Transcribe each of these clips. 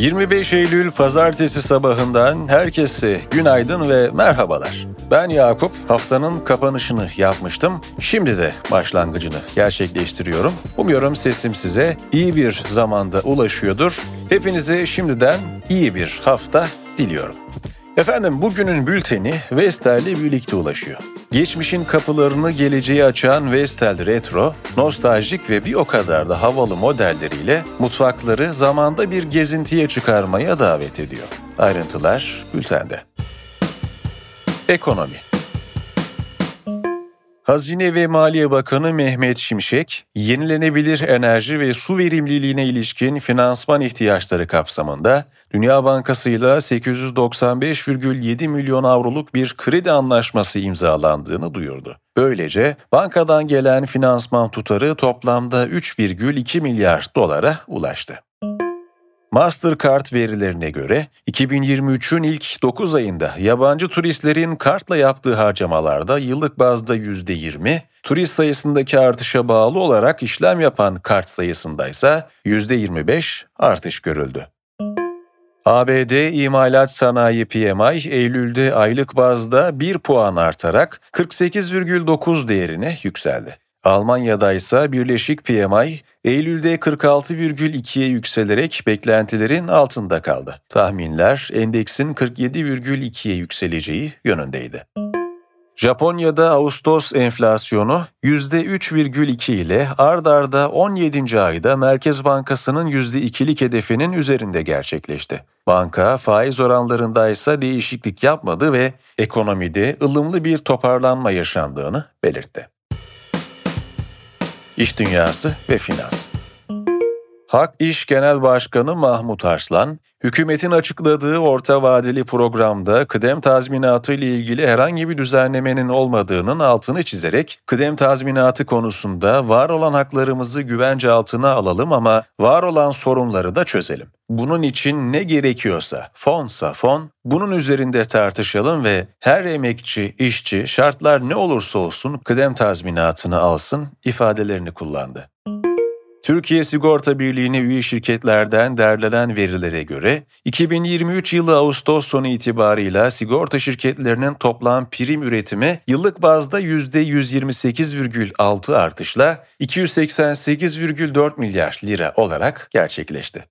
...25 Eylül pazartesi sabahından herkese günaydın ve merhabalar. Ben Yakup, haftanın kapanışını yapmıştım. Şimdi de başlangıcını gerçekleştiriyorum. Umuyorum sesim size iyi bir zamanda ulaşıyordur. Hepinize şimdiden iyi bir hafta diliyorum. Efendim bugünün bülteni Vestel'le birlikte ulaşıyor. Geçmişin kapılarını geleceğe açan Vestel Retro, nostaljik ve bir o kadar da havalı modelleriyle mutfakları zamanda bir gezintiye çıkarmaya davet ediyor. Ayrıntılar bültende. Ekonomi Hazine ve Maliye Bakanı Mehmet Şimşek, yenilenebilir enerji ve su verimliliğine ilişkin finansman ihtiyaçları kapsamında Dünya Bankası ile 895,7 milyon avroluk bir kredi anlaşması imzalandığını duyurdu. Böylece bankadan gelen finansman tutarı toplamda 3,2 milyar dolara ulaştı. Mastercard verilerine göre 2023'ün ilk 9 ayında yabancı turistlerin kartla yaptığı harcamalarda yıllık bazda %20, turist sayısındaki artışa bağlı olarak işlem yapan kart sayısında ise %25 artış görüldü. ABD imalat sanayi PMI Eylül'de aylık bazda 1 puan artarak 48,9 değerine yükseldi. Almanya'da ise Birleşik PMI Eylül'de 46,2'ye yükselerek beklentilerin altında kaldı. Tahminler endeksin 47,2'ye yükseleceği yönündeydi. Japonya'da Ağustos enflasyonu %3,2 ile ard arda 17. ayda Merkez Bankası'nın %2'lik hedefinin üzerinde gerçekleşti. Banka faiz oranlarında ise değişiklik yapmadı ve ekonomide ılımlı bir toparlanma yaşandığını belirtti. İş Dünyası ve Finans Hak İş Genel Başkanı Mahmut Arslan, hükümetin açıkladığı orta vadeli programda kıdem tazminatı ile ilgili herhangi bir düzenlemenin olmadığının altını çizerek kıdem tazminatı konusunda var olan haklarımızı güvence altına alalım ama var olan sorunları da çözelim. Bunun için ne gerekiyorsa, fonsa fon, bunun üzerinde tartışalım ve her emekçi, işçi şartlar ne olursa olsun kıdem tazminatını alsın ifadelerini kullandı. Türkiye Sigorta Birliği'ne üye şirketlerden derlenen verilere göre 2023 yılı Ağustos sonu itibarıyla sigorta şirketlerinin toplam prim üretimi yıllık bazda %128,6 artışla 288,4 milyar lira olarak gerçekleşti.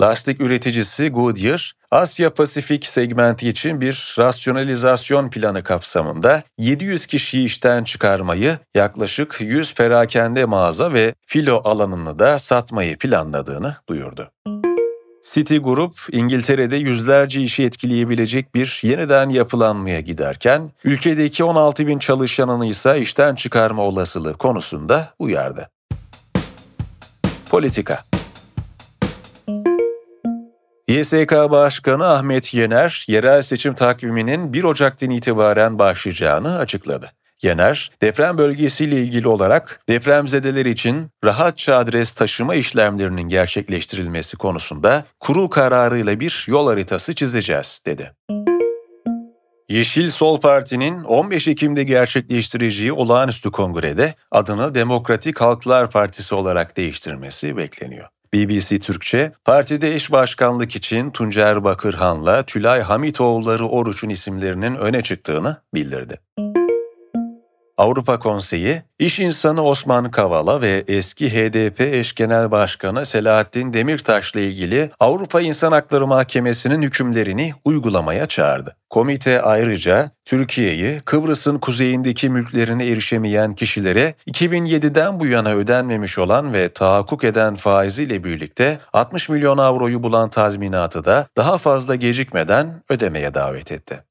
Lastik üreticisi Goodyear, Asya Pasifik segmenti için bir rasyonalizasyon planı kapsamında 700 kişiyi işten çıkarmayı, yaklaşık 100 perakende mağaza ve filo alanını da satmayı planladığını duyurdu. City Group, İngiltere'de yüzlerce işi etkileyebilecek bir yeniden yapılanmaya giderken, ülkedeki 16 bin çalışanını ise işten çıkarma olasılığı konusunda uyardı. Politika YSK Başkanı Ahmet Yener, yerel seçim takviminin 1 Ocak'tan itibaren başlayacağını açıkladı. Yener, deprem bölgesiyle ilgili olarak depremzedeler için rahatça adres taşıma işlemlerinin gerçekleştirilmesi konusunda kurul kararıyla bir yol haritası çizeceğiz, dedi. Yeşil Sol Parti'nin 15 Ekim'de gerçekleştireceği olağanüstü kongrede adını Demokratik Halklar Partisi olarak değiştirmesi bekleniyor. BBC Türkçe, partide eş başkanlık için Tuncer Bakırhan'la Tülay Hamitoğulları Oruç'un isimlerinin öne çıktığını bildirdi. Avrupa Konseyi, iş insanı Osman Kavala ve eski HDP eş genel başkanı Selahattin Demirtaş'la ilgili Avrupa İnsan Hakları Mahkemesi'nin hükümlerini uygulamaya çağırdı. Komite ayrıca Türkiye'yi Kıbrıs'ın kuzeyindeki mülklerine erişemeyen kişilere 2007'den bu yana ödenmemiş olan ve tahakkuk eden faiziyle birlikte 60 milyon avroyu bulan tazminatı da daha fazla gecikmeden ödemeye davet etti.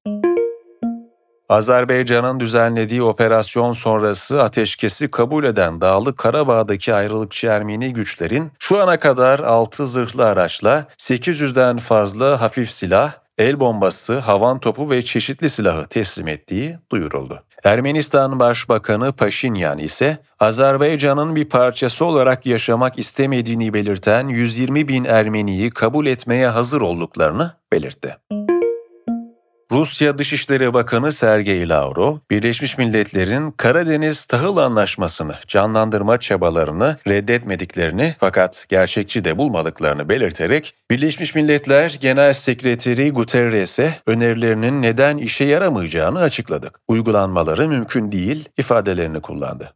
Azerbaycan'ın düzenlediği operasyon sonrası ateşkesi kabul eden Dağlık Karabağ'daki ayrılıkçı Ermeni güçlerin şu ana kadar 6 zırhlı araçla 800'den fazla hafif silah, el bombası, havan topu ve çeşitli silahı teslim ettiği duyuruldu. Ermenistan Başbakanı Paşinyan ise Azerbaycan'ın bir parçası olarak yaşamak istemediğini belirten 120 bin Ermeniyi kabul etmeye hazır olduklarını belirtti. Rusya Dışişleri Bakanı Sergey Lavrov, Birleşmiş Milletler'in Karadeniz Tahıl Anlaşması'nı canlandırma çabalarını reddetmediklerini fakat gerçekçi de bulmadıklarını belirterek, Birleşmiş Milletler Genel Sekreteri Guterres'e önerilerinin neden işe yaramayacağını açıkladık. Uygulanmaları mümkün değil ifadelerini kullandı.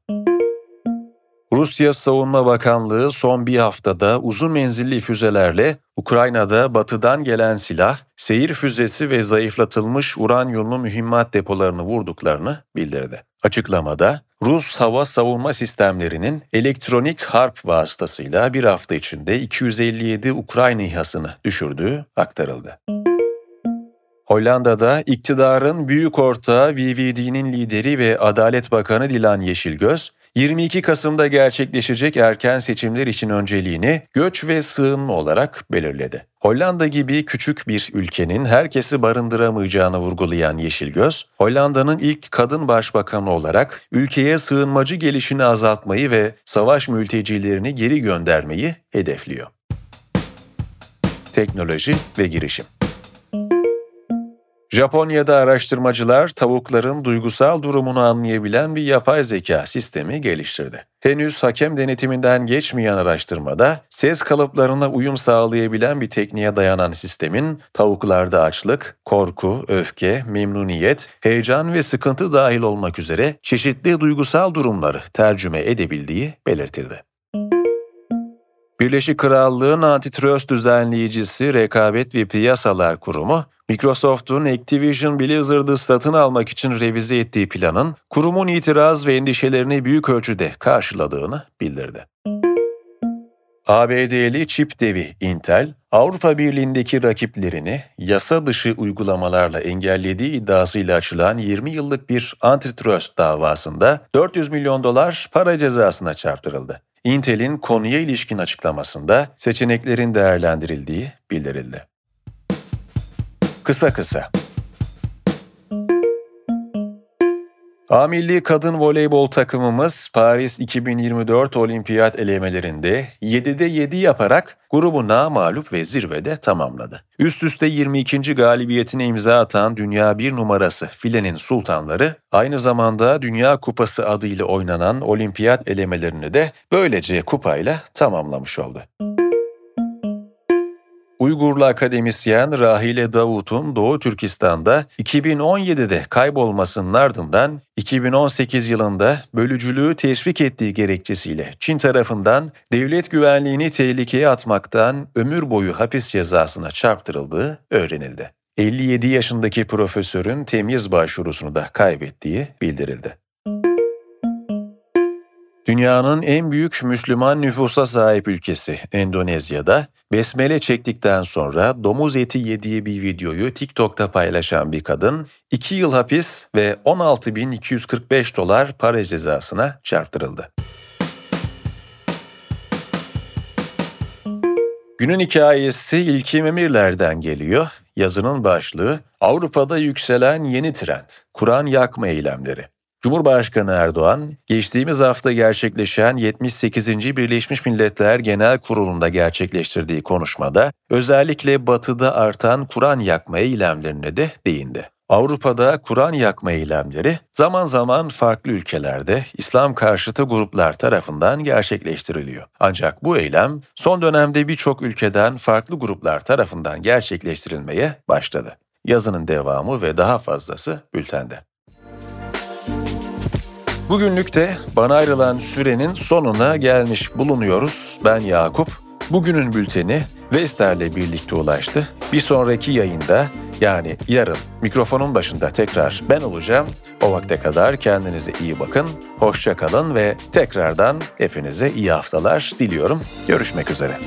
Rusya Savunma Bakanlığı son bir haftada uzun menzilli füzelerle Ukrayna'da batıdan gelen silah, seyir füzesi ve zayıflatılmış uranyumlu mühimmat depolarını vurduklarını bildirdi. Açıklamada Rus hava savunma sistemlerinin elektronik harp vasıtasıyla bir hafta içinde 257 Ukrayna İHA'sını düşürdüğü aktarıldı. Hollanda'da iktidarın büyük ortağı VVD'nin lideri ve Adalet Bakanı Dilan Yeşilgöz, 22 Kasım'da gerçekleşecek erken seçimler için önceliğini göç ve sığınma olarak belirledi. Hollanda gibi küçük bir ülkenin herkesi barındıramayacağını vurgulayan Yeşilgöz, Hollanda'nın ilk kadın başbakanı olarak ülkeye sığınmacı gelişini azaltmayı ve savaş mültecilerini geri göndermeyi hedefliyor. Teknoloji ve girişim Japonya'da araştırmacılar tavukların duygusal durumunu anlayabilen bir yapay zeka sistemi geliştirdi. Henüz hakem denetiminden geçmeyen araştırmada ses kalıplarına uyum sağlayabilen bir tekniğe dayanan sistemin tavuklarda açlık, korku, öfke, memnuniyet, heyecan ve sıkıntı dahil olmak üzere çeşitli duygusal durumları tercüme edebildiği belirtildi. Birleşik Krallığın antitrust düzenleyicisi Rekabet ve Piyasalar Kurumu, Microsoft'un Activision Blizzard'ı satın almak için revize ettiği planın kurumun itiraz ve endişelerini büyük ölçüde karşıladığını bildirdi. ABD'li çip devi Intel, Avrupa Birliği'ndeki rakiplerini yasa dışı uygulamalarla engellediği iddiasıyla açılan 20 yıllık bir antitrust davasında 400 milyon dolar para cezasına çarptırıldı. Intel'in konuya ilişkin açıklamasında seçeneklerin değerlendirildiği bildirildi. Kısa kısa. A milli kadın voleybol takımımız Paris 2024 olimpiyat elemelerinde 7'de 7 yaparak grubu mağlup ve zirvede tamamladı. Üst üste 22. galibiyetine imza atan dünya bir numarası filenin sultanları aynı zamanda Dünya Kupası adıyla oynanan olimpiyat elemelerini de böylece kupayla tamamlamış oldu. Uygurlu akademisyen Rahile Davut'un Doğu Türkistan'da 2017'de kaybolmasının ardından 2018 yılında bölücülüğü teşvik ettiği gerekçesiyle Çin tarafından devlet güvenliğini tehlikeye atmaktan ömür boyu hapis cezasına çarptırıldığı öğrenildi. 57 yaşındaki profesörün temyiz başvurusunu da kaybettiği bildirildi. Dünyanın en büyük Müslüman nüfusa sahip ülkesi Endonezya'da besmele çektikten sonra domuz eti yediği bir videoyu TikTok'ta paylaşan bir kadın 2 yıl hapis ve 16.245 dolar para cezasına çarptırıldı. Günün hikayesi İlkim Emirler'den geliyor. Yazının başlığı Avrupa'da yükselen yeni trend, Kur'an yakma eylemleri. Cumhurbaşkanı Erdoğan, geçtiğimiz hafta gerçekleşen 78. Birleşmiş Milletler Genel Kurulu'nda gerçekleştirdiği konuşmada özellikle batıda artan Kur'an yakma eylemlerine de değindi. Avrupa'da Kur'an yakma eylemleri zaman zaman farklı ülkelerde İslam karşıtı gruplar tarafından gerçekleştiriliyor. Ancak bu eylem son dönemde birçok ülkeden farklı gruplar tarafından gerçekleştirilmeye başladı. Yazının devamı ve daha fazlası bültende. Bugünlük de bana ayrılan sürenin sonuna gelmiş bulunuyoruz. Ben Yakup. Bugünün bülteni Vester'le birlikte ulaştı. Bir sonraki yayında yani yarın mikrofonun başında tekrar ben olacağım. O vakte kadar kendinize iyi bakın, hoşça kalın ve tekrardan hepinize iyi haftalar diliyorum. Görüşmek üzere.